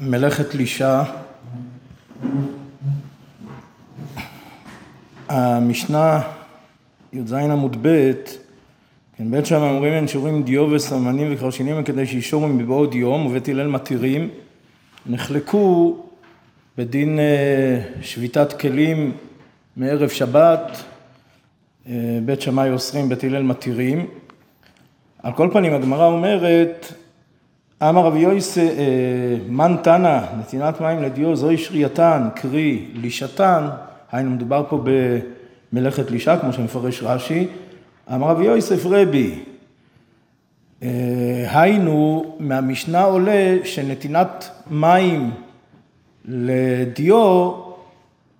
מלאכת לישה. המשנה י"ז עמוד ב', כן, בית שם אומרים אין שורים דיו וסמנים וקרשינים כדי שישורו מבעוד יום ובית הלל מתירים, נחלקו בדין אה, שביתת כלים מערב שבת, אה, בית שמאי אוסרים, בית הלל מתירים. על כל פנים הגמרא אומרת אמר רבי יויס, אה, מן תנא, נתינת מים לדיו, זוהי שרייתן, קרי לישתן, היינו מדובר פה במלאכת לישה, כמו שמפרש רש"י, אמר רבי יוסף רבי, אה, היינו, מהמשנה עולה שנתינת מים לדיו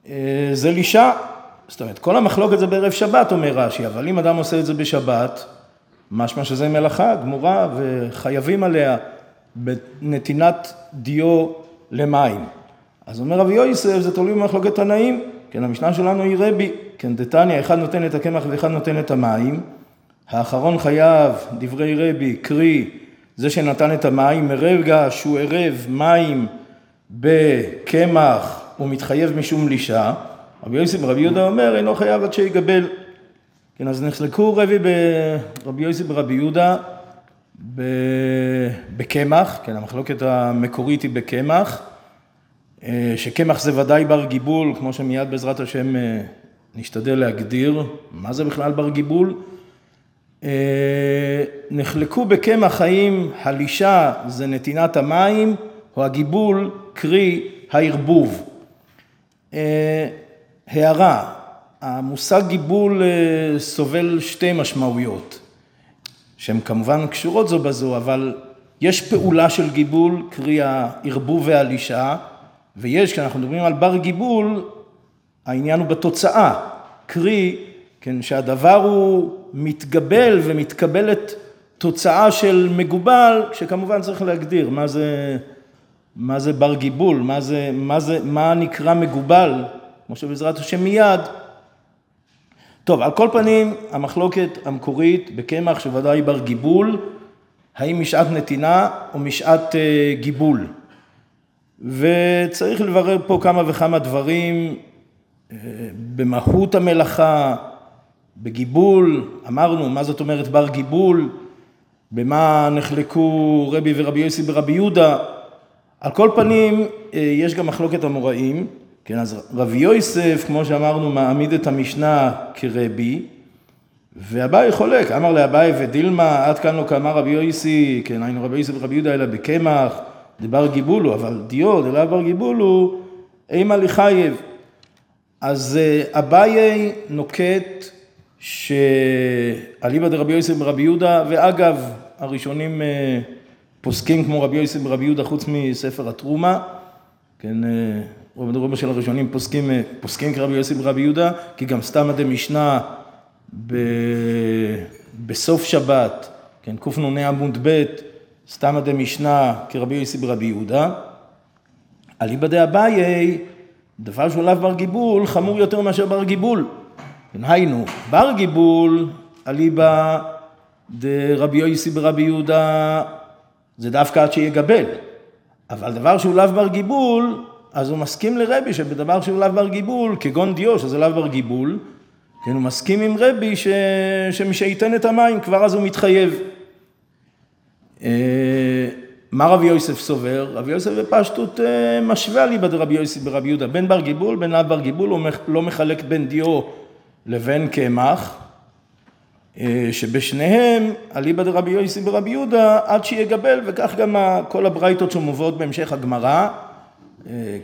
אה, זה לישה. זאת אומרת, כל המחלוקת זה בערב שבת, אומר רש"י, אבל אם אדם עושה את זה בשבת, משמע שזה מלאכה גמורה וחייבים עליה. בנתינת דיו למים. אז אומר רבי יוסף, זה תלוי במחלוקת תנאים, כן, המשנה שלנו היא רבי, כן, דתניא, אחד נותן את הקמח ואחד נותן את המים, האחרון חייב, דברי רבי, קרי, זה שנתן את המים, מרגע שהוא ערב מים בקמח, הוא מתחייב משום לישה, רבי יוסף רבי יהודה אומר, אינו חייב עד שיגבל. כן, אז נחלקו רבי ברבי יוסף ורבי יהודה בקמח, כן, המחלוקת המקורית היא בקמח, אה, שקמח זה ודאי בר גיבול, כמו שמיד בעזרת השם אה, נשתדל להגדיר, מה זה בכלל בר גיבול. אה, נחלקו בקמח האם הלישה זה נתינת המים, או הגיבול, קרי הערבוב. הערה, המושג גיבול סובל שתי משמעויות. שהן כמובן קשורות זו בזו, אבל יש פעולה של גיבול, קרי הערבוב והלישה, ויש, כשאנחנו מדברים על בר גיבול, העניין הוא בתוצאה, קרי, כן, שהדבר הוא מתגבל ומתקבלת תוצאה של מגובל, שכמובן צריך להגדיר מה זה, מה זה בר גיבול, מה, זה, מה, זה, מה נקרא מגובל, כמו שבעזרת השם מיד טוב, על כל פנים, המחלוקת המקורית בקמח שוודאי בר גיבול, האם משעת נתינה או משעת אה, גיבול. וצריך לברר פה כמה וכמה דברים אה, במהות המלאכה, בגיבול, אמרנו, מה זאת אומרת בר גיבול, במה נחלקו רבי ורבי יוסי ברבי יהודה. על כל פנים, אה, יש גם מחלוקת המוראים. כן, אז רבי יוסף, כמו שאמרנו, מעמיד את המשנה כרבי, ואביי חולק, אמר לאביי ודילמה, עד כאן לא כאמר רבי יוסי, כן, היינו רבי יוסף ורבי יהודה אלא בקמח, דבר גיבולו, אבל דיו דלאו בר גיבולו, אימה לחייב. אז אה, אביי נוקט שאליבא דרבי יוסף ורבי יהודה, ואגב, הראשונים אה, פוסקים כמו רבי יוסף ורבי יהודה חוץ מספר התרומה, כן, אה, רוב הדרובה של הראשונים פוסקים, פוסקים כרבי יוסי ורבי יהודה, כי גם סתם עדי משנה ב... בסוף שבת, כן, קנ"ה עמוד ב', סתם עדי משנה כרבי יוסי ורבי יהודה. אליבא דאביי, דבר שהוא לאו בר גיבול, חמור יותר מאשר בר גיבול. כן, היינו, בר גיבול, אליבא דרבי יוסי ברבי יהודה, זה דווקא עד שיגבל. אבל דבר שהוא לאו בר גיבול, אז הוא מסכים לרבי שבדבר שהוא לאו בר גיבול, כגון דיו, שזה לאו בר גיבול, כן, הוא מסכים עם רבי ש... שמשייתן את המים, כבר אז הוא מתחייב. אה, מה רבי יוסף סובר? רבי יוסף בפשטות אה, משווה לי ברבי יוסף ברבי יהודה, בין בר גיבול, בין לאו בר גיבול, הוא לא מחלק בין דיו לבין קמח, אה, שבשניהם אליבא דרבי יוסי ברבי יהודה עד שיגבל וכך גם כל הברייתות שמובאות בהמשך הגמרא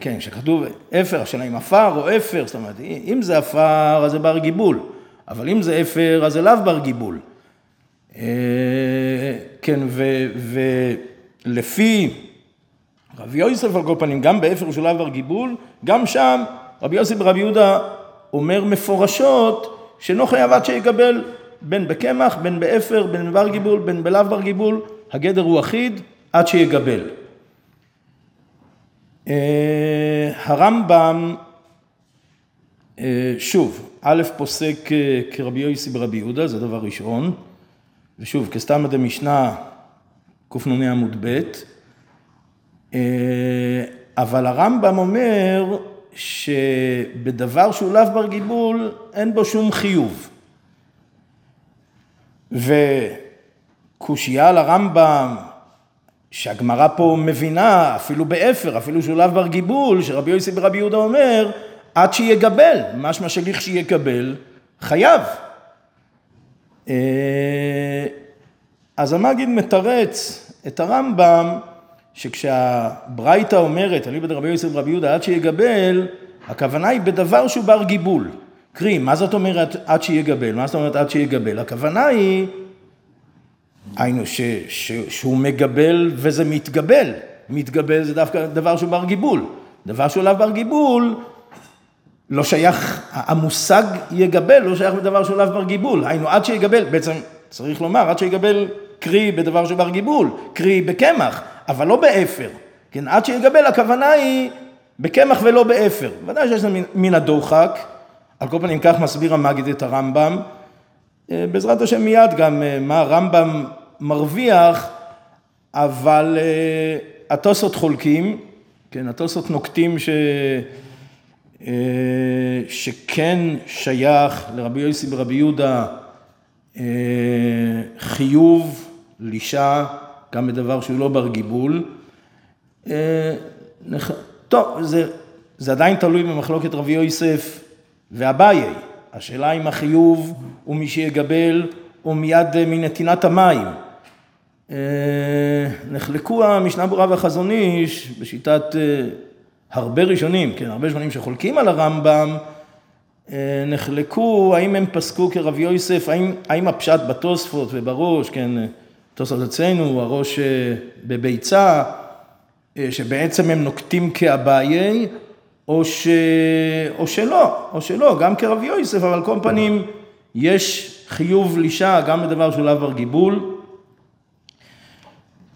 כן, שכתוב אפר, השאלה אם עפר או אפר, זאת אומרת, אם זה עפר אז זה בר גיבול, אבל אם זה אפר אז זה לאו בר גיבול. אה, כן, ולפי רבי יוסף על כל פנים, גם באפר שהוא לאו בר גיבול, גם שם רבי יוסף ורבי יהודה אומר מפורשות שאינו חייב עד שיגבל בין בקמח, בין באפר, בין בבר גיבול, בין בלאו בר גיבול, הגדר הוא אחיד עד שיגבל. אה, הרמב"ם, אה, שוב, א' פוסק אה, כרבי יוסי ברבי יהודה, זה דבר ראשון, ושוב, כסתמא דמשנה, קנ"ה עמוד ב', אבל הרמב"ם אומר שבדבר שהוא לאו בר גיבול, אין בו שום חיוב. וקושייה לרמב"ם, שהגמרא פה מבינה, אפילו באפר, אפילו לאו בר גיבול, שרבי יוסי ברבי יהודה אומר, עד שיגבל, משמע ששייך שיגבל, חייב. אה, אז המגיד מתרץ את הרמב"ם, שכשהברייתא אומרת, אליבא דרבי יוסף ורבי יהודה עד שיגבל, הכוונה היא בדבר שהוא בר גיבול. קרי, מה זאת אומרת עד שיגבל? מה זאת אומרת עד שיגבל? הכוונה היא, היינו, ש, ש, שהוא מגבל וזה מתגבל. מתגבל זה דווקא דבר שהוא בר גיבול. דבר שהוא לאו בר גיבול, לא שייך, המושג יגבל לא שייך לדבר שהוא לאו בר גיבול. היינו, עד שיגבל, בעצם צריך לומר, עד שיגבל קרי בדבר שהוא בר גיבול, קרי בקמח, אבל לא באפר. כן, עד שיגבל הכוונה היא בקמח ולא באפר. ודאי שיש לנו מן הדוחק, על כל פנים כך מסביר המגיד את הרמב"ם. אה, בעזרת השם מיד גם אה, מה הרמב"ם מרוויח, אבל אה, התוסות חולקים, כן, התוסות נוקטים ש... שכן שייך לרבי יוסי ברבי יהודה חיוב, לישה, גם בדבר שהוא לא בר גיבול. טוב, זה, זה עדיין תלוי במחלוקת רבי יוסף ואביי. השאלה אם החיוב הוא מי שיגבל או מיד אה, מנתינת המים. אה, נחלקו המשנה ברורה והחזון איש בשיטת אה, הרבה ראשונים, כן, הרבה ראשונים שחולקים על הרמב"ם, נחלקו האם הם פסקו כרבי יוסף, האם, האם הפשט בתוספות ובראש, כן, תוספות אצלנו, הראש בביצה, שבעצם הם נוקטים כאביי, או, ש... או שלא, או שלא, גם כרבי יוסף, אבל כל פנים יש חיוב לישה גם בדבר שהוא לאו בר גיבול.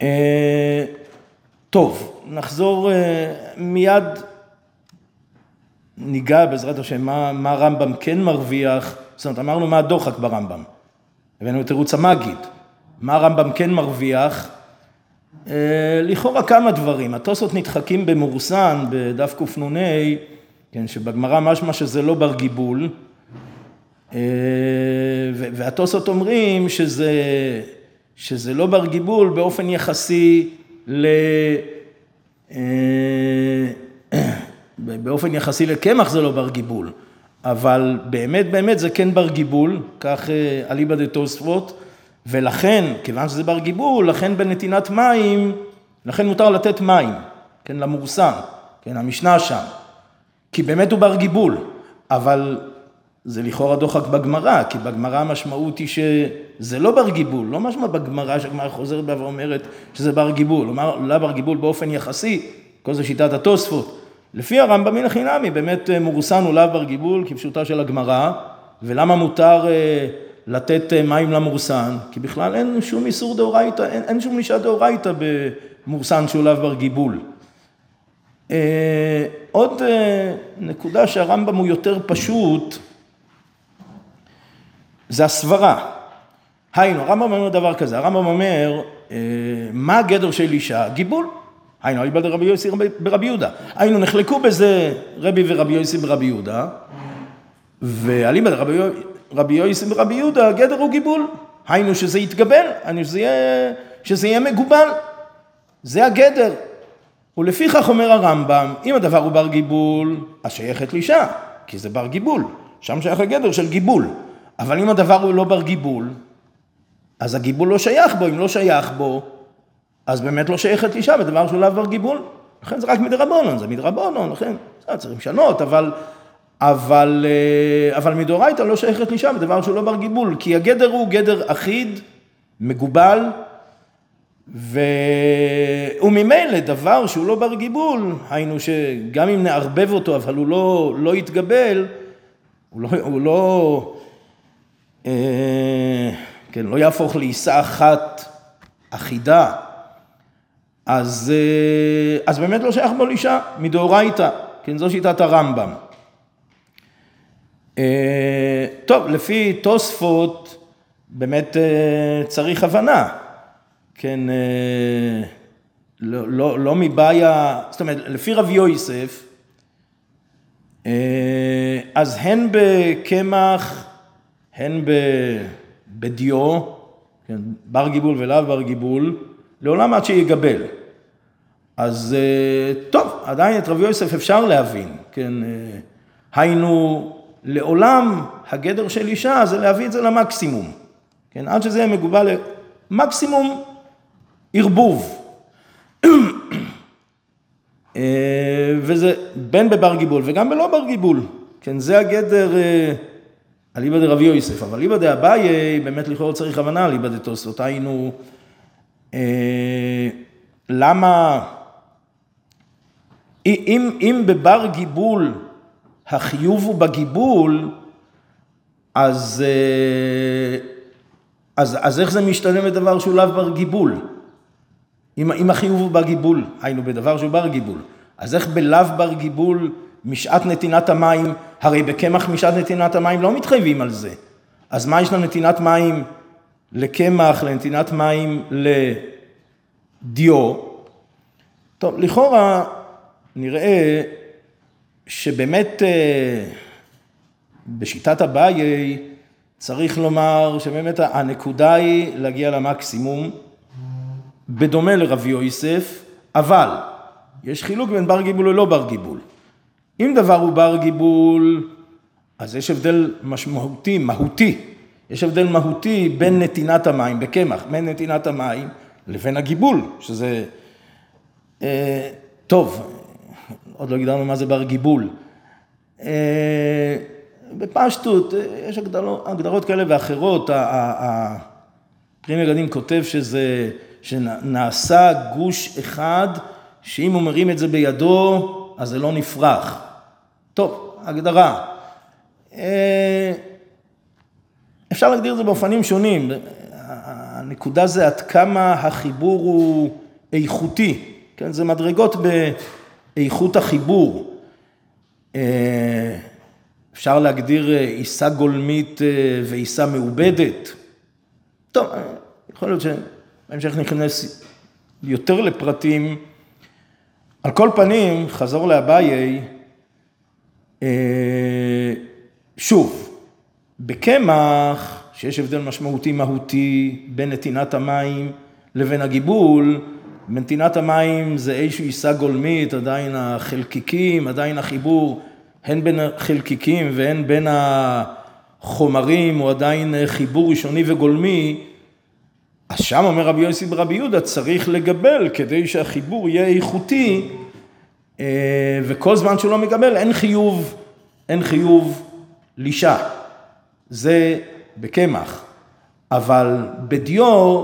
אה, טוב, נחזור אה, מיד, ניגע בעזרת השם מה, מה הרמב"ם כן מרוויח, זאת אומרת אמרנו מה הדוחק ברמב"ם, הבאנו את תירוץ המגיד, מה הרמב"ם כן מרוויח, אה, לכאורה כמה דברים, התוספות נדחקים במורסן בדף קנ"ה, כן, שבגמרא משמע שזה לא בר גיבול, והתוספות אומרים שזה, שזה לא בר גיבול באופן יחסי ל... אה, באופן יחסי לקמח זה לא בר גיבול, אבל באמת באמת זה כן בר גיבול, כך אליבא דתוספות. ולכן, כיוון שזה בר גיבול, לכן בנתינת מים, לכן מותר לתת מים, כן, למורסם, כן, המשנה שם. כי באמת הוא בר גיבול, אבל זה לכאורה דוחק בגמרא, כי בגמרא המשמעות היא שזה לא בר גיבול, לא משמע בגמרא שהגמרא חוזרת בה ואומרת שזה בר גיבול, אומר לא בר גיבול באופן יחסי, כל זה שיטת התוספות. לפי הרמב"ם מן החינמי, באמת מורסן הוא לאו בר גיבול כפשוטה של הגמרא, ולמה מותר אה, לתת אה, מים למורסן, כי בכלל אין שום איסור דאורייתא, אין, אין שום אישה דאורייתא במורסן שהוא לאו בר גיבול. אה, עוד אה, נקודה שהרמב"ם הוא יותר פשוט, זה הסברה. היינו, הרמב"ם אומר דבר כזה, הרמב"ם אומר, אה, מה הגדר של אישה? גיבול. היינו, אליבא דרבי יוסי ברבי יהודה. היינו, נחלקו בזה רבי ורבי יוסי ברבי יהודה, ואליבא דרבי רבי יוסי ורבי יהודה, הגדר הוא גיבול. היינו שזה יתגבל, היינו שזה יהיה, שזה יהיה מגובל. זה הגדר. ולפיכך אומר הרמב"ם, אם הדבר הוא בר גיבול, אז שייכת לאישה, כי זה בר גיבול. שם שייך הגדר של גיבול. אבל אם הדבר הוא לא בר גיבול, אז הגיבול לא שייך בו. אם לא שייך בו, אז באמת לא שייכת לאישה בדבר שהוא לא בר גיבול. לכן זה רק מדרבנון, זה מדרבנון, לכן צריך לשנות, אבל אבל, אה, אבל מדאורייתא לא שייכת לאישה בדבר שהוא לא בר גיבול, כי הגדר הוא גדר אחיד, מגובל, ו... וממילא דבר שהוא לא בר גיבול, היינו שגם אם נערבב אותו אבל הוא לא, לא יתגבל, הוא לא, הוא לא, כן, לא יהפוך לעיסה אחת אחידה, אז, אה, אז באמת לא שייך בו לאישה, מדאורייתא, כן, זו שיטת הרמב"ם. אה, טוב, לפי תוספות באמת אה, צריך הבנה, כן, אה, לא, לא, לא מבעיה, זאת אומרת, לפי רב יוסף, אה, אז הן בקמח, הן בדיו, כן, בר גיבול ולאו בר גיבול, לעולם עד שיגבל. אז אה, טוב, עדיין את רב יוסף אפשר להבין, כן, אה, היינו, לעולם הגדר של אישה זה להביא את זה למקסימום, כן, עד שזה יהיה מגובל למקסימום ערבוב. אה, וזה בין בבר גיבול וגם בלא בר גיבול, כן, זה הגדר אליבא דרבי יוסף, אבל אליבא דאביי, באמת לכאורה צריך הבנה אליבא דתוספות, היינו, למה אם, אם בבר גיבול החיוב הוא בגיבול, אז, אה, אז, אז איך זה משתנה בדבר שהוא לאו בר גיבול? אם, אם החיוב הוא בגיבול, היינו בדבר שהוא בר גיבול, אז איך בלאו בר גיבול משעת נתינת המים, הרי בקמח משעת נתינת המים לא מתחייבים על זה. אז מה יש לנתינת מים לקמח, לנתינת מים לדיו? טוב, לכאורה נראה שבאמת אה, בשיטת אביי צריך לומר שבאמת הנקודה היא להגיע למקסימום, בדומה לרבי יוסף, אבל יש חילוק בין בר גיבול ללא בר גיבול. אם דבר הוא בר גיבול, אז יש הבדל משמעותי, מהותי. יש הבדל מהותי בין נתינת המים בקמח, בין נתינת המים לבין הגיבול, שזה... אה, טוב, עוד לא הגדרנו מה זה בר גיבול. אה, בפשטות, יש הגדרות, הגדרות כאלה ואחרות, פרימי גדים כותב שזה, שנעשה גוש אחד, שאם הוא מרים את זה בידו, אז זה לא נפרח. טוב, הגדרה. אה, אפשר להגדיר את זה באופנים שונים. הנקודה זה עד כמה החיבור הוא איכותי. כן, זה מדרגות ב... איכות החיבור. אה, אפשר להגדיר אה, עיסה גולמית ועיסה מעובדת. טוב, יכול להיות שבהמשך ניכנס יותר לפרטים. על כל פנים, חזור לאביי, שוב, בקמח, שיש הבדל משמעותי מהותי בין נתינת המים לבין הגיבול, בנתינת המים זה איזושהי עיסה גולמית, עדיין החלקיקים, עדיין החיבור, הן בין החלקיקים והן בין החומרים, הוא עדיין חיבור ראשוני וגולמי, אז שם אומר רבי יוסי ברבי יהודה, צריך לגבל כדי שהחיבור יהיה איכותי, אה, וכל זמן שהוא לא מגבל אין חיוב, אין חיוב לישה. זה בקמח. אבל בדיו,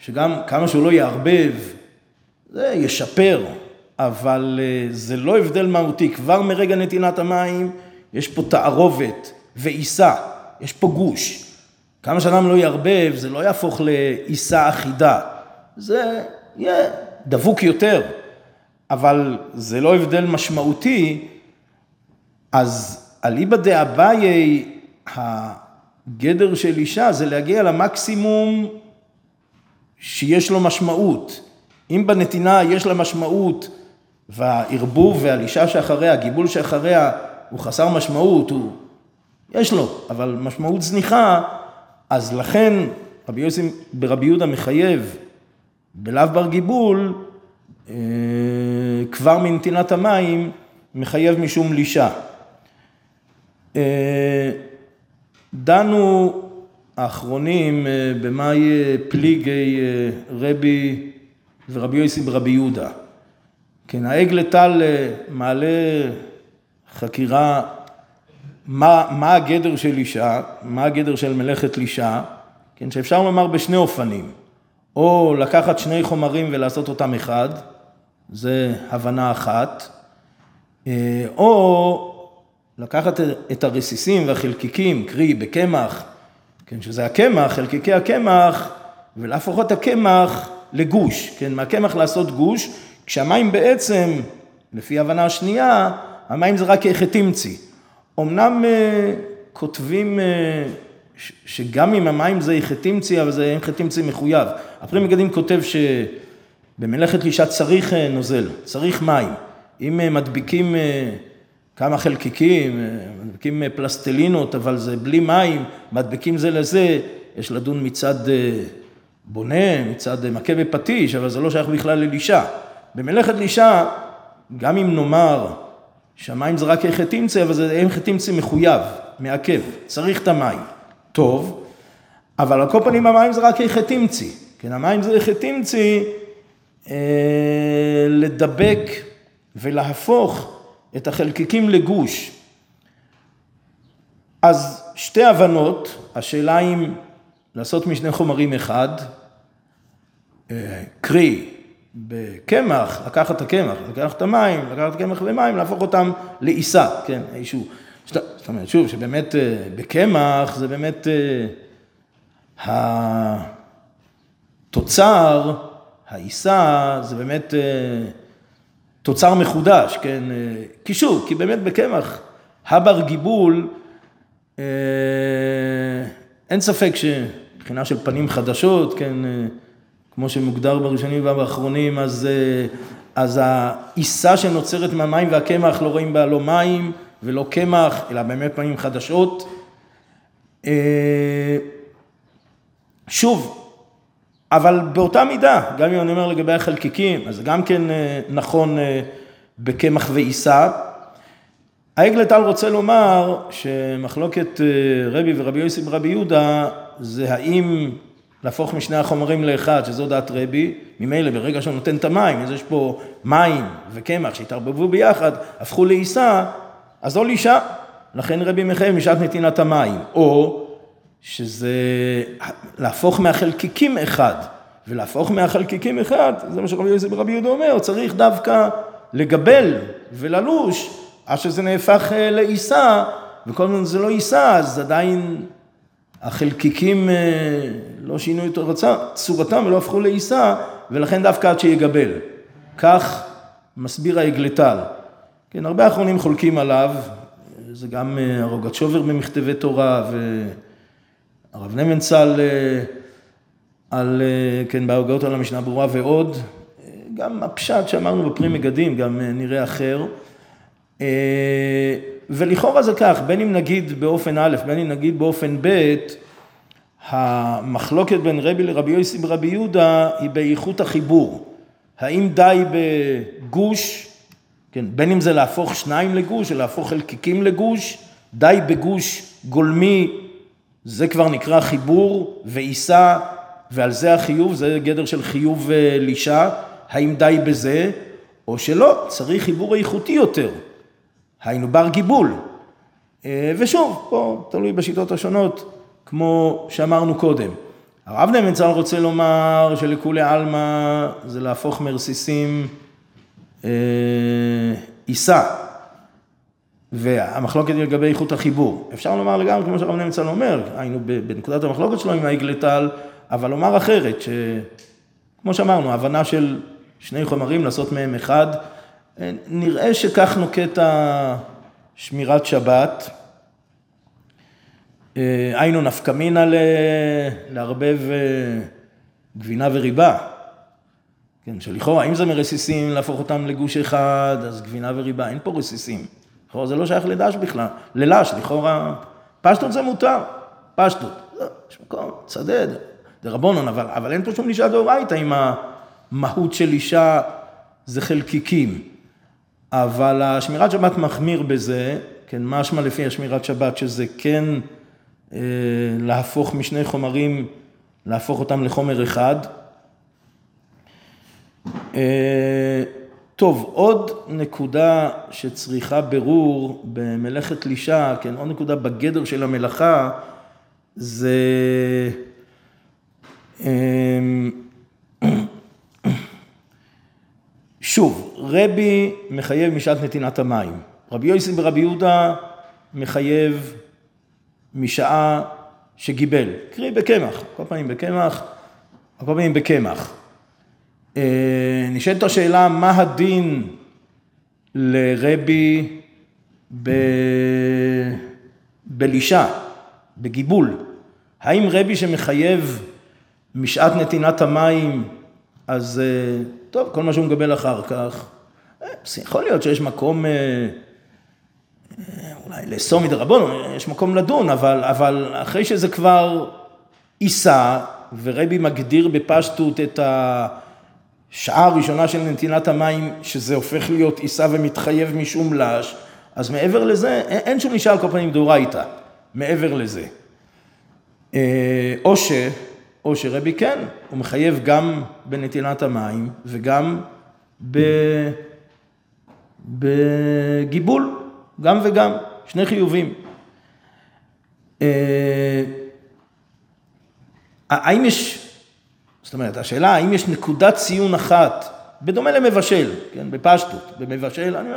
שגם כמה שהוא לא יערבב זה ישפר, אבל אה, זה לא הבדל מהותי. כבר מרגע נתינת המים יש פה תערובת ועיסה, יש פה גוש. כמה שאדם לא יערבב, זה לא יהפוך לעיסה אחידה. זה יהיה דבוק יותר, אבל זה לא הבדל משמעותי. אז אליבא דאביי, הגדר של אישה זה להגיע למקסימום שיש לו משמעות. אם בנתינה יש לה משמעות והערבוב והלישה שאחריה, הגיבול שאחריה הוא חסר משמעות, הוא, יש לו, אבל משמעות זניחה, אז לכן רבי יוסי ברבי יהודה מחייב בלאו בר גיבול, כבר מנתינת המים, מחייב משום לישה. אה, דנו האחרונים אה, במאי פליגי רבי ורבי יוסי ברבי יהודה. כן, העגל טל אה, מעלה חקירה מה, מה הגדר של אישה, מה הגדר של מלאכת לישה, כן, שאפשר לומר בשני אופנים, או לקחת שני חומרים ולעשות אותם אחד, זה הבנה אחת, אה, או לקחת את הרסיסים והחלקיקים, קרי בקמח, כן, שזה הקמח, חלקיקי הקמח, ולהפוך את הקמח לגוש, כן, מהקמח לעשות גוש, כשהמים בעצם, לפי ההבנה השנייה, המים זה רק כחתימצי. אמנם אה, כותבים אה, שגם אם המים זה חתימצי, אבל זה אין מחויב. הפרי מגדים כותב במלאכת לישה צריך נוזל, צריך מים. אם מדביקים כמה חלקיקים, מדביקים פלסטלינות, אבל זה בלי מים, מדביקים זה לזה, יש לדון מצד בונה, מצד מכה בפטיש, אבל זה לא שייך בכלל ללישה. במלאכת לישה, גם אם נאמר שהמים זה רק תמצא, אבל זה תמצא מחויב, מעכב, צריך את המים. טוב, אבל על כל פנים המים זה רק תמצא. כן, המים זה אה, לדבק ולהפוך את החלקיקים לגוש. אז שתי הבנות, השאלה אם לעשות משני חומרים אחד, אה, קרי, בקמח, לקחת את הקמח, לקחת את המים, לקחת את הקמח ומים, להפוך אותם לעיסה, כן, איזשהו, זאת אומרת, שוב, שבאמת אה, בקמח זה באמת אה, התוצר, העיסה, זה באמת תוצר מחודש, כן, כי שוב, כי באמת בקמח, הבר גיבול, אין ספק שמבחינה של פנים חדשות, כן, כמו שמוגדר בראשונים ובאחרונים, אז, אה, אז העיסה שנוצרת מהמים והקמח, לא רואים בה לא מים ולא קמח, אלא באמת פנים חדשות. אה, שוב, אבל באותה מידה, גם אם אני אומר לגבי החלקיקים, אז גם כן אה, נכון בקמח ועיסה. העגל טל רוצה לומר שמחלוקת רבי ורבי יוסי ורבי יהודה זה האם להפוך משני החומרים לאחד, שזו דעת רבי, ממילא ברגע שהוא נותן את המים, אז יש פה מים וקמח שהתערבבו ביחד, הפכו לעיסה, אז לא לאישה, לכן רבי מחייב משעת נתינת המים, או שזה להפוך מהחלקיקים אחד, ולהפוך מהחלקיקים אחד, זה מה שרבי יוסף רבי יהודה אומר, צריך דווקא לגבל וללוש, עד שזה נהפך אה, לעיסה, וכל הזמן זה לא עיסה, אז עדיין החלקיקים אה, לא שינו את צורתם ולא הפכו לעיסה, ולכן דווקא עד שיגבל. כך מסביר העגלתל. כן, הרבה אחרונים חולקים עליו, זה גם אה, הרוגת שובר במכתבי תורה, והרב נמנצל אה, על, כן, בהוגות על המשנה ברורה ועוד. גם הפשט שאמרנו בפרי מגדים, גם נראה אחר. ולכאורה זה כך, בין אם נגיד באופן א', בין אם נגיד באופן ב', המחלוקת בין רבי לרבי יוסי ברבי יהודה היא באיכות החיבור. האם די בגוש, כן, בין אם זה להפוך שניים לגוש, או להפוך חלקיקים לגוש, די בגוש גולמי, זה כבר נקרא חיבור ועיסה, ועל זה החיוב, זה גדר של חיוב אה, לישה, האם די בזה, או שלא, צריך חיבור איכותי יותר. היינו בר גיבול. אה, ושוב, פה תלוי בשיטות השונות, כמו שאמרנו קודם. הרב נמנצל רוצה לומר שלכולי עלמא זה להפוך מרסיסים אה, עיסה, והמחלוקת היא לגבי איכות החיבור. אפשר לומר לגמרי כמו שהרב נמנצל אומר, היינו בנקודת המחלוקת שלו עם העגלתל, אבל לומר אחרת, שכמו שאמרנו, הבנה של שני חומרים, לעשות מהם אחד, נראה שכך נוקט שמירת שבת. אה, היינו נפקא מינא לערבב אה, גבינה וריבה. כן, שלכאורה, אם זה מרסיסים, להפוך אותם לגוש אחד, אז גבינה וריבה, אין פה רסיסים. לכאורה זה לא שייך לדש בכלל, ללש, לכאורה, פשטות זה מותר, פשטות. לא, יש מקום, צדד, זה רבונון, אבל, אבל אין פה שום אישה דאורייתא אם המהות של אישה זה חלקיקים. אבל השמירת שבת מחמיר בזה, כן, משמע לפי השמירת שבת, שזה כן אה, להפוך משני חומרים, להפוך אותם לחומר אחד. אה, טוב, עוד נקודה שצריכה ברור במלאכת לישה, כן, עוד נקודה בגדר של המלאכה, זה... אה, שוב, רבי מחייב משעת נתינת המים. רבי יוסי ורבי יהודה מחייב משעה שגיבל, קרי בקמח, כל פעמים בקמח, כל פעמים בקמח. אה, נשאלת השאלה, מה הדין לרבי ב... בלישה, בגיבול? האם רבי שמחייב משעת נתינת המים אז טוב, כל מה שהוא מקבל אחר כך, יכול להיות שיש מקום אולי לאסור מדרבון, יש מקום לדון, אבל, אבל אחרי שזה כבר עיסה, ורבי מגדיר בפשטות את השעה הראשונה של נתינת המים, שזה הופך להיות עיסה ומתחייב משום לש, אז מעבר לזה, אין שום אישה על כל פנים דאורייתא, מעבר לזה. אה, או ש... או שרבי כן, הוא מחייב גם בנתינת המים וגם ב... בגיבול, גם וגם, שני חיובים. אה, האם יש, זאת אומרת, השאלה האם יש נקודת ציון אחת, בדומה למבשל, כן, בפשטות, במבשל, אני,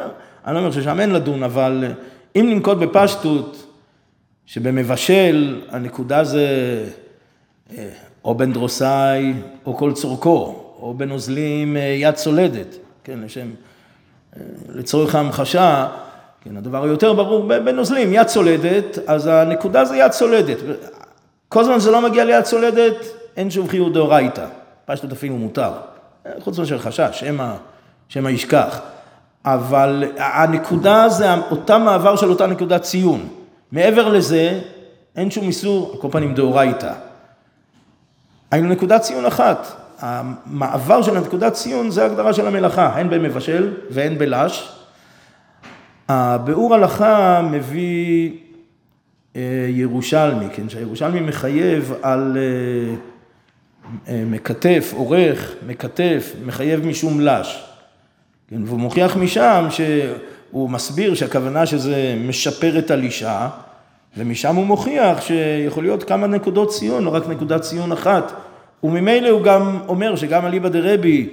אני לא אומר ששם אין לדון, אבל אם ננקוט בפשטות, שבמבשל הנקודה זה אה, או בן דרוסאי או כל צורכו, או בנוזלים אה, יד סולדת, כן, לשם, לצורך ההמחשה, כן, הדבר היותר ברור בנוזלים, יד סולדת, אז הנקודה זה יד סולדת. כל זמן שזה לא מגיע ליד סולדת, אין שוב חיוב דאורייתא. פשטות אפילו מותר. חוץ מאשר חשש, שמא, ישכח. אבל הנקודה זה אותה מעבר של אותה נקודת ציון. מעבר לזה, אין שום איסור, על כל פנים דאורייתא. היינו נקודת ציון אחת. המעבר של הנקודת ציון זה הגדרה של המלאכה, הן במבשל והן בלש. הביאור הלכה מביא אה, ירושלמי, כן, שהירושלמי מחייב על אה, מקטף, עורך, מקטף, מחייב משום לש. כן, והוא מוכיח משם שהוא מסביר שהכוונה שזה משפר את הלישה, ומשם הוא מוכיח שיכול להיות כמה נקודות ציון, לא רק נקודת ציון אחת. וממילא הוא גם אומר שגם אליבא דרבי,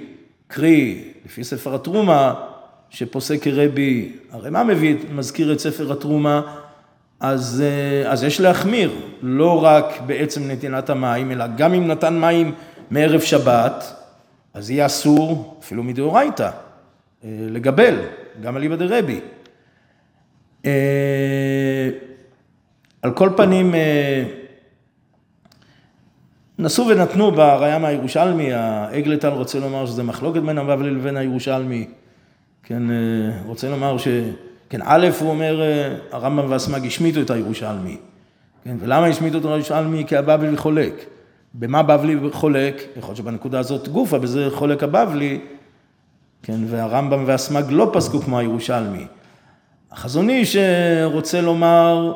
קרי, לפי ספר התרומה, שפוסק כרבי, הרי מה מביא, מזכיר את ספר התרומה, אז, אה, אז יש להחמיר, לא רק בעצם נתינת המים, אלא גם אם נתן מים מערב שבת, אז יהיה אסור, אפילו מדאורייתא, אה, לגבל, גם אליבא דרבי. אה, על כל פנים, נסו ונתנו בראיה מהירושלמי, העגלתל רוצה לומר שזה מחלוקת בין הבבלי לבין הירושלמי. כן, רוצה לומר ש... כן, א', הוא אומר, אה, הרמב"ם והסמ"ג השמיטו את הירושלמי. כן, ולמה השמיטו את הירושלמי? כי הבבלי חולק. במה בבלי חולק? יכול להיות שבנקודה הזאת גופה, בזה חולק הבבלי, כן, והרמב"ם והסמ"ג לא פסקו כמו הירושלמי. החזון איש רוצה לומר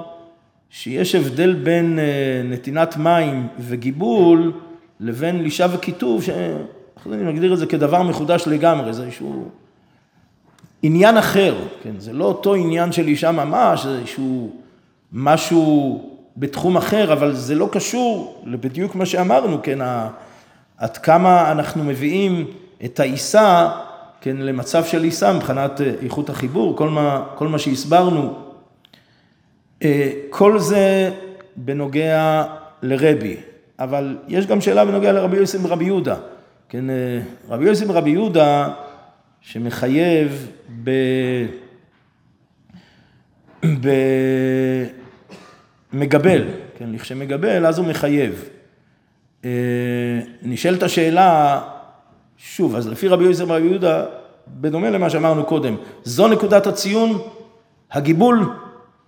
שיש הבדל בין אה, נתינת מים וגיבול לבין לישה וכיתוב, שאחרי אני מגדיר את זה כדבר מחודש לגמרי, זה איזשהו עניין אחר, כן, זה לא אותו עניין של אישה ממש, זה איזשהו משהו בתחום אחר, אבל זה לא קשור לבדיוק מה שאמרנו, כן, עד כמה אנחנו מביאים את העיסה, כן, למצב של עיסה מבחינת אה, איכות החיבור, כל מה, כל מה שהסברנו. אה, כל זה בנוגע לרבי, אבל יש גם שאלה בנוגע לרבי יוסי ורבי יהודה. כן, אה, רבי יוסי ורבי יהודה שמחייב ב... במגבל, כן, לכשמגבל, אז הוא מחייב. אה, נשאלת השאלה, שוב, אז לפי רבי יוסף ורבי יהודה, בדומה למה שאמרנו קודם, זו נקודת הציון, הגיבול,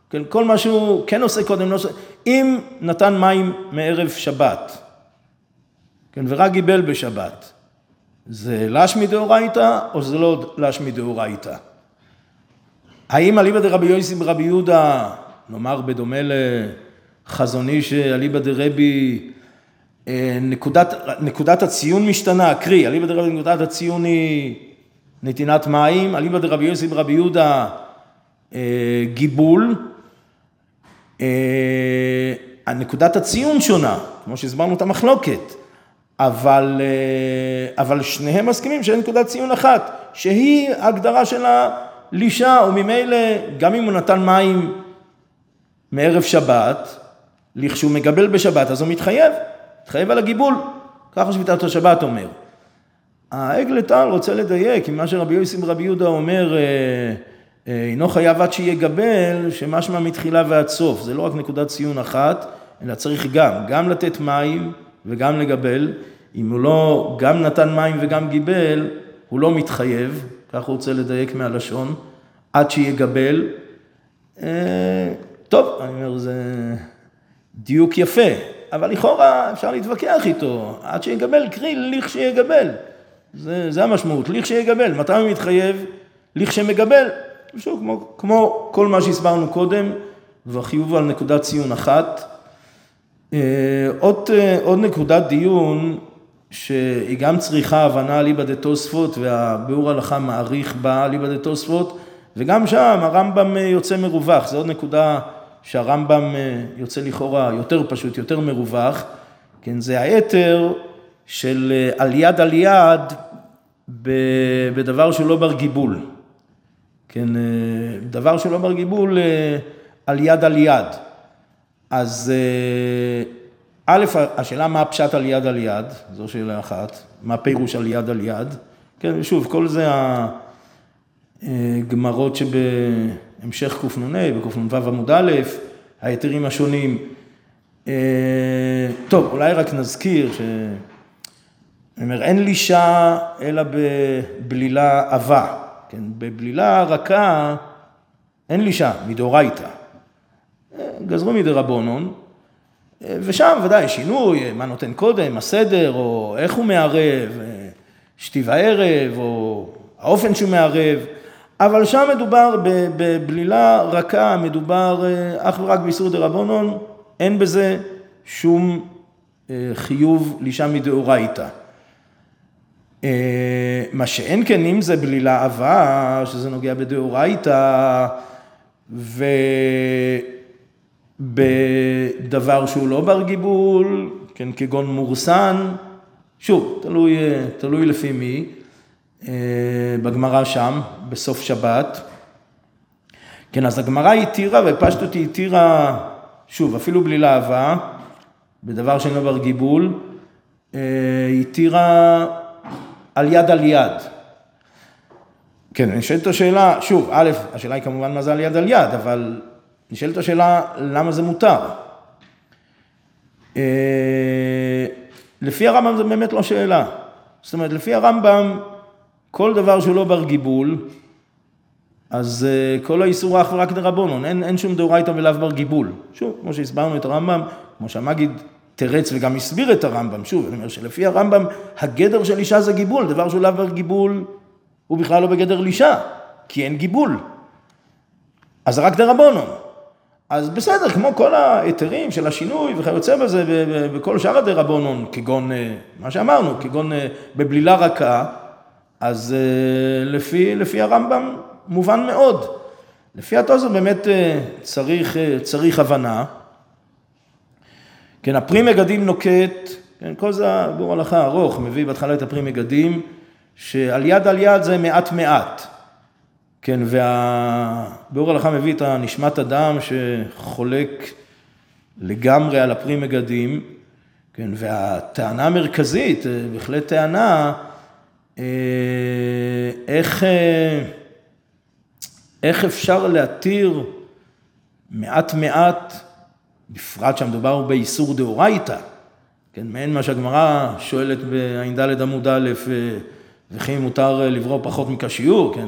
כן, כל מה שהוא כן עושה קודם, לא עושה, אם נתן מים מערב שבת, כן, ורק גיבל בשבת, זה לש מדאורייתא או שזה לא לש מדאורייתא? האם אליבא דרבי יוסי ברבי יהודה, נאמר בדומה לחזון איש אליבא דרבי, אה, נקודת, נקודת הציון משתנה, קרי, אליבא דרבי נקודת הציון היא נתינת מים, אליבא דרבי יוסי ברבי יהודה אה, גיבול, אה, נקודת הציון שונה, כמו שהסברנו את המחלוקת. אבל, אה, אבל שניהם מסכימים שאין נקודת ציון אחת, שהיא הגדרה של הלישה, וממילא גם אם הוא נתן מים מערב שבת, לכשהוא מגבל בשבת, אז הוא מתחייב, מתחייב על הגיבול, ככה שביתת השבת אומר. העגל טל רוצה לדייק עם מה שרבי יוסי ורבי יהודה אומר, אה, אה, אינו חייב עד שיגבל, שמשמע מתחילה ועד סוף, זה לא רק נקודת ציון אחת, אלא צריך גם, גם לתת מים, וגם לגבל. אם הוא לא גם נתן מים וגם גיבל, הוא לא מתחייב, כך הוא רוצה לדייק מהלשון, עד שיגבל. אה, טוב, אני אומר, זה דיוק יפה, אבל לכאורה אפשר להתווכח איתו, עד שיגבל, קרי, לכשיגבל. זה, זה המשמעות, לכשיגבל. מתי הוא מתחייב? לכשמגבל. שוב, כמו, כמו כל מה שהסברנו קודם, והחיוב על נקודת ציון אחת. אה, עוד, אה, עוד נקודת דיון, שהיא גם צריכה הבנה אליבא דתוספות, והביאור הלכה מעריך בה אליבא דתוספות, וגם שם הרמב"ם יוצא מרווח, זו עוד נקודה שהרמב"ם יוצא לכאורה יותר פשוט, יותר מרווח, כן, זה היתר של על יד על יד בדבר שהוא לא בר גיבול. כן, דבר שהוא לא בר גיבול על יד על יד. אז א', השאלה מה הפשט על יד על יד, זו שאלה אחת, מה פירוש על יד על יד. כן, שוב, כל זה הגמרות שבהמשך קנ"ה, בקנ"ו עמוד א', ההיתרים השונים. טוב, אולי רק נזכיר ש... אני אומר, אין לישה אלא בבלילה עבה, כן, בבלילה רכה אין לישה, מדאורייתא. גזרו מדרבנון, ושם ודאי שינוי, מה נותן קודם, הסדר, או איך הוא מערב, שתי וערב, או האופן שהוא מערב, אבל שם מדובר בבלילה רכה, מדובר אך ורק באיסור דרבנון, אין בזה שום חיוב לישה מדאורייתא. מה שאין כן, אם זה בלילה עבה, שזה נוגע בדאורייתא, ובדבר שהוא לא בר גיבול, כן, כגון מורסן, שוב, תלוי, תלוי לפי מי, בגמרא שם, בסוף שבת. כן, אז הגמרא התירה, ופשטות היא התירה, שוב, אפילו בלי להבה, בדבר שאינו בר גיבול, התירה על יד על יד. כן, נשאלת השאלה, שוב, א', השאלה היא כמובן מה זה על יד על יד, אבל נשאלת השאלה למה זה מותר. לפי הרמב"ם זה באמת לא שאלה. זאת אומרת, לפי הרמב"ם, כל דבר שהוא לא בר גיבול, אז כל האיסור אך ורק דרבנון, אין, אין שום דאורייתא ולאו בר גיבול. שוב, כמו שהסברנו את הרמב"ם, כמו שהמגיד תרץ וגם הסביר את הרמב"ם, שוב, אני אומר שלפי הרמב"ם, הגדר של אישה זה גיבול, דבר שהוא לאו בר גיבול, הוא בכלל לא בגדר לישה, כי אין גיבול. אז רק דרבנון. אז בסדר, כמו כל ההיתרים של השינוי וכיוצא בזה, בכל שאר הדרבנון, כגון, מה שאמרנו, כגון בבלילה רכה, אז לפי, לפי הרמב"ם מובן מאוד. לפי התוספות באמת צריך, צריך הבנה. כן, הפרי מגדים נוקט, כן, כל זה בור הלכה ארוך, מביא בהתחלה את הפרי מגדים, שעל יד על יד זה מעט מעט. כן, והביאור הלכה מביא את הנשמת אדם שחולק לגמרי על הפרי מגדים, כן, והטענה המרכזית, בהחלט טענה, איך, איך אפשר להתיר מעט מעט, בפרט שהמדובר באיסור דאורייתא, כן, מעין מה שהגמרא שואלת בע"ד עמוד א', וכי מותר לברוא פחות מכשיור, כן,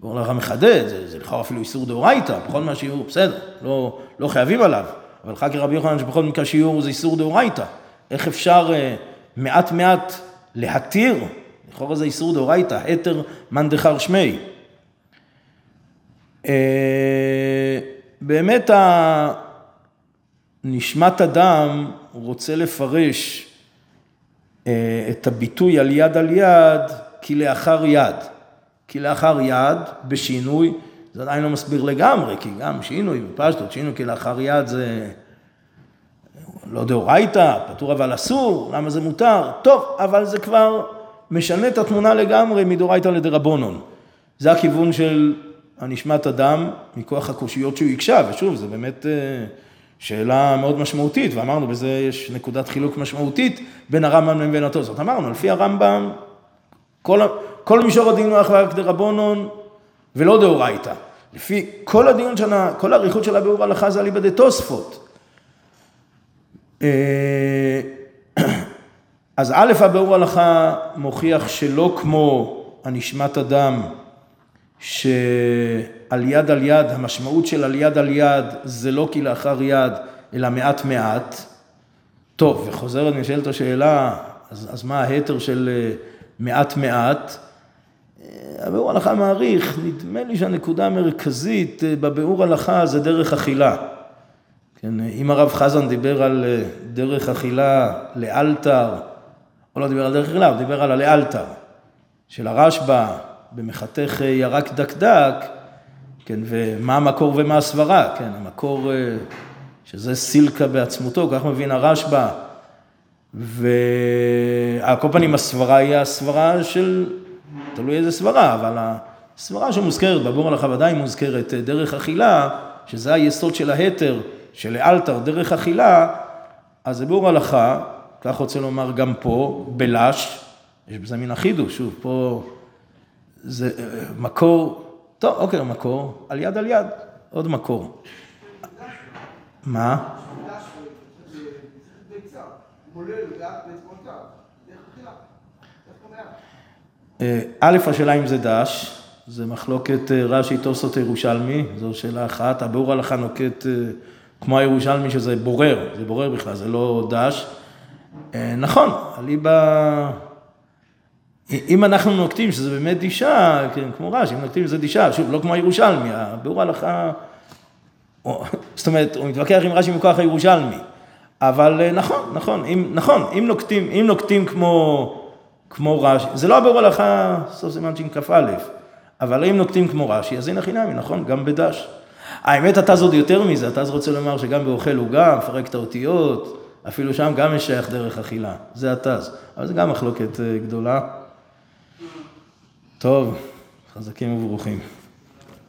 בואו נראה מחדד, זה, זה לכאורה אפילו איסור דאורייתא, פחות מהשיעור, בסדר, לא, לא חייבים עליו, אבל חכי רבי יוחנן שפחות מכשיור זה איסור דאורייתא, איך אפשר מעט מעט להתיר, לכאורה זה איסור דאורייתא, התר מאן דכר שמי. באמת נשמת אדם רוצה לפרש את הביטוי על יד על יד כלאחר יד. כלאחר יד, בשינוי, זה עדיין לא מסביר לגמרי, כי גם שינוי בפשטות, שינוי כלאחר יד זה לא דאורייתא, פטור אבל אסור, למה זה מותר? טוב, אבל זה כבר משנה את התמונה לגמרי מדאורייתא לדרבנון. זה הכיוון של הנשמת אדם מכוח הקושיות שהוא הקשה, ושוב, זה באמת שאלה מאוד משמעותית, ואמרנו, בזה יש נקודת חילוק משמעותית בין הרמב"ם לבין התוספות. אמרנו, לפי הרמב"ם, כל, כל מישור הדין הוא אך ורק דרבנון ולא דאורייתא. לפי כל הדיון שלה, כל האריכות שלה באור הלכה זה אליבא דתוספות. אז א', הביאור הלכה מוכיח שלא כמו הנשמת אדם, שעל יד על יד, המשמעות של על יד על יד זה לא כלאחר יד, אלא מעט מעט. טוב, וחוזרת נשאלת השאלה, אז, אז מה ההתר של אה, מעט מעט? אה, הביאור הלכה מעריך, נדמה לי שהנקודה המרכזית אה, בביאור הלכה זה דרך אכילה. כן, אם הרב חזן דיבר על דרך אכילה לאלתר, או לא דיבר על דרך אכילה, הוא דיבר על הלאלתר, של הרשב"א, במחתך ירק דקדק, כן, ומה המקור ומה הסברה, כן, המקור שזה סילקה בעצמותו, כך מבין הרשב"א. ועל כל פנים הסברה היא הסברה של, תלוי איזה סברה, אבל הסברה שמוזכרת, בבור הלכה ודאי מוזכרת דרך אכילה, שזה היסוד של ההתר, שלאלתר דרך אכילה, אז זה בור הלכה, כך רוצה לומר גם פה, בלש, יש בזה מין החידוש, שוב, פה זה מקור, טוב, אוקיי, מקור, על יד על יד, עוד מקור. מה? אה, א', השאלה אם זה דש, זה מחלוקת אה, רש"י תוספות ירושלמי, זו שאלה אחת. הביאור הלכה נוקט אה, כמו הירושלמי שזה בורר, זה בורר בכלל, זה לא דש. נכון, אליבא... אם אנחנו נוקטים שזה באמת דישה, כן, כמו רש"י, אם נוקטים שזה דישה, שוב, לא כמו הירושלמי, הביאור הלכה... זאת אומרת, הוא מתווכח עם רש"י מכוח הירושלמי. אבל אה, נכון, נכון, אם, נכון, אם נוקטים, אם נוקטים כמו, כמו רש"י, זה לא הביאור הלכה סוף סימן שכ"א, אבל אם נוקטים כמו רש"י, אז הנה חינמי, נכון, גם בדש. האמת, אתה עוד יותר מזה, אתה רוצה לומר שגם באוכל הוא גם, מפרק את האותיות, אפילו שם גם יש שייך דרך אכילה, זה התז, אבל זה גם מחלוקת אה, גדולה. טוב, חזקים וברוכים.